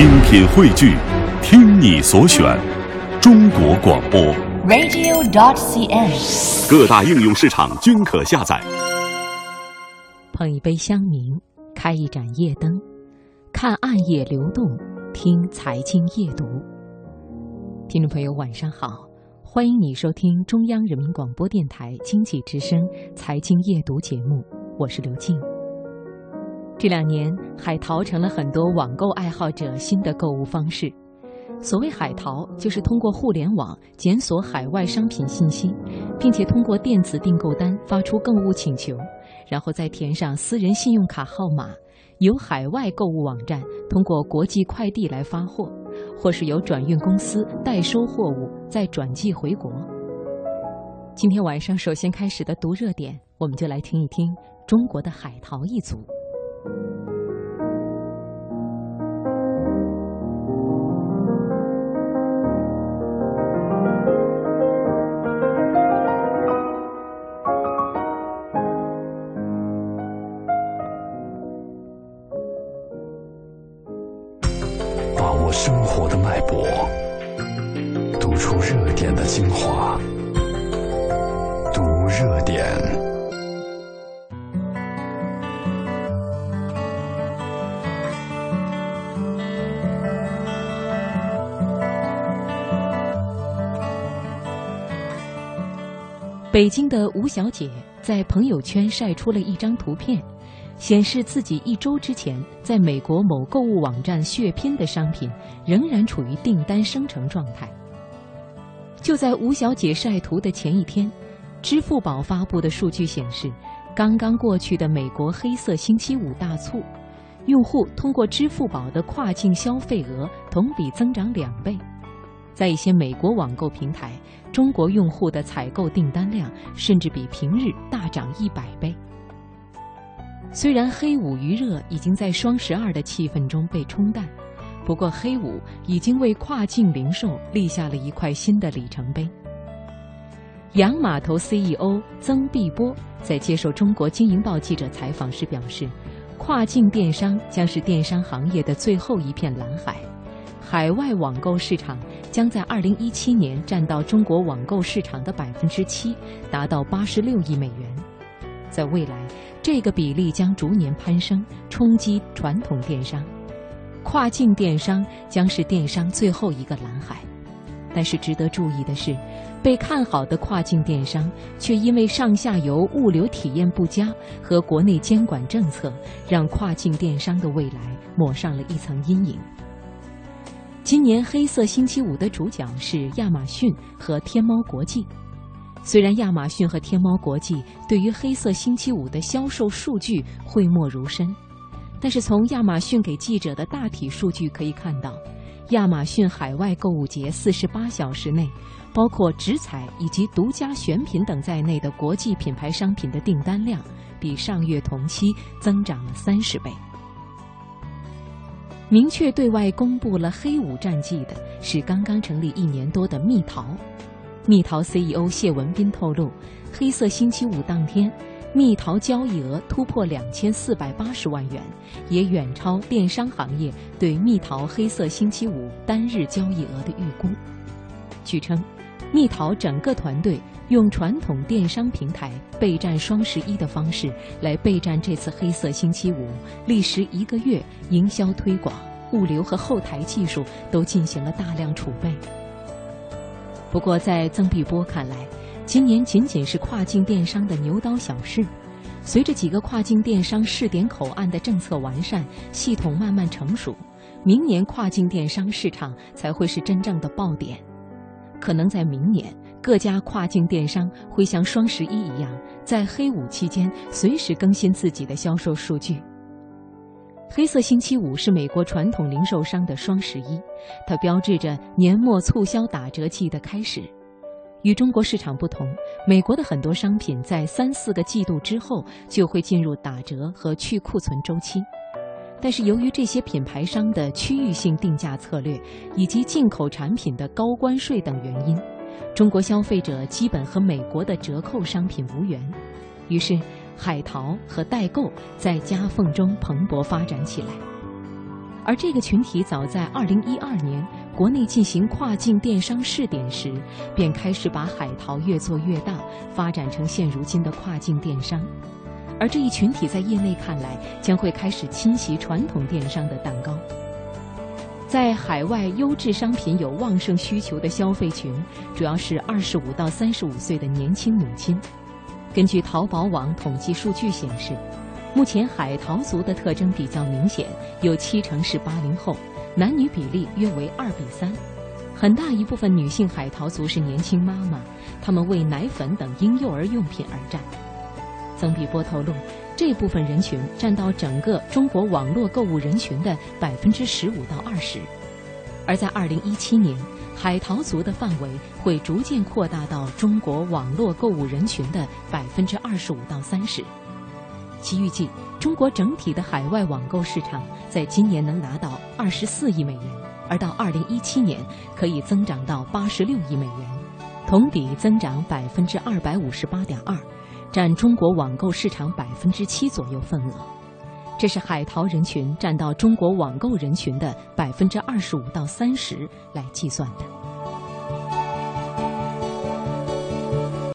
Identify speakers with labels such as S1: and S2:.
S1: 精品汇聚，听你所选，中国广播。
S2: radio.dot.cn，。
S1: 各大应用市场均可下载。
S3: 捧一杯香茗，开一盏夜灯，看暗夜流动，听财经夜读。听众朋友，晚上好，欢迎你收听中央人民广播电台经济之声财经夜读节目，我是刘静。这两年，海淘成了很多网购爱好者新的购物方式。所谓海淘，就是通过互联网检索海外商品信息，并且通过电子订购单发出购物请求，然后再填上私人信用卡号码，由海外购物网站通过国际快递来发货，或是由转运公司代收货物再转寄回国。今天晚上首先开始的读热点，我们就来听一听中国的海淘一族。
S4: 生活的脉搏，读出热点的精华，读热点。
S3: 北京的吴小姐在朋友圈晒出了一张图片，显示自己一周之前在美国某购物网站血拼的商品仍然处于订单生成状态。就在吴小姐晒图的前一天，支付宝发布的数据显示，刚刚过去的美国黑色星期五大促，用户通过支付宝的跨境消费额同比增长两倍。在一些美国网购平台，中国用户的采购订单量甚至比平日大涨一百倍。虽然黑五余热已经在双十二的气氛中被冲淡，不过黑五已经为跨境零售立下了一块新的里程碑。洋码头 CEO 曾碧波在接受中国经营报记者采访时表示，跨境电商将是电商行业的最后一片蓝海。海外网购市场将在二零一七年占到中国网购市场的百分之七，达到八十六亿美元。在未来，这个比例将逐年攀升，冲击传统电商。跨境电商将是电商最后一个蓝海。但是值得注意的是，被看好的跨境电商却因为上下游物流体验不佳和国内监管政策，让跨境电商的未来抹上了一层阴影。今年黑色星期五的主角是亚马逊和天猫国际。虽然亚马逊和天猫国际对于黑色星期五的销售数据讳莫如深，但是从亚马逊给记者的大体数据可以看到，亚马逊海外购物节四十八小时内，包括直采以及独家选品等在内的国际品牌商品的订单量，比上月同期增长了三十倍。明确对外公布了黑五战绩的是刚刚成立一年多的蜜桃。蜜桃 CEO 谢文斌透露，黑色星期五当天，蜜桃交易额突破两千四百八十万元，也远超电商行业对蜜桃黑色星期五单日交易额的预估。据称，蜜桃整个团队用传统电商平台备战双十一的方式来备战这次黑色星期五，历时一个月，营销推广、物流和后台技术都进行了大量储备。不过，在曾碧波看来，今年仅仅是跨境电商的牛刀小试。随着几个跨境电商试点口岸的政策完善，系统慢慢成熟，明年跨境电商市场才会是真正的爆点。可能在明年，各家跨境电商会像双十一一样，在黑五期间随时更新自己的销售数据。黑色星期五是美国传统零售商的双十一，它标志着年末促销打折季的开始。与中国市场不同，美国的很多商品在三四个季度之后就会进入打折和去库存周期。但是由于这些品牌商的区域性定价策略以及进口产品的高关税等原因，中国消费者基本和美国的折扣商品无缘。于是，海淘和代购在夹缝中蓬勃发展起来。而这个群体早在2012年国内进行跨境电商试点时，便开始把海淘越做越大，发展成现如今的跨境电商。而这一群体在业内看来，将会开始侵袭传统电商的蛋糕。在海外优质商品有旺盛需求的消费群，主要是二十五到三十五岁的年轻母亲。根据淘宝网统计数据显示，目前海淘族的特征比较明显，有七成是八零后，男女比例约为二比三。很大一部分女性海淘族是年轻妈妈，她们为奶粉等婴幼儿用品而战。曾碧波透露，这部分人群占到整个中国网络购物人群的百分之十五到二十，而在二零一七年，海淘族的范围会逐渐扩大到中国网络购物人群的百分之二十五到三十。其预计，中国整体的海外网购市场在今年能拿到二十四亿美元，而到二零一七年可以增长到八十六亿美元，同比增长百分之二百五十八点二。占中国网购市场百分之七左右份额，这是海淘人群占到中国网购人群的百分之二十五到三十来计算的。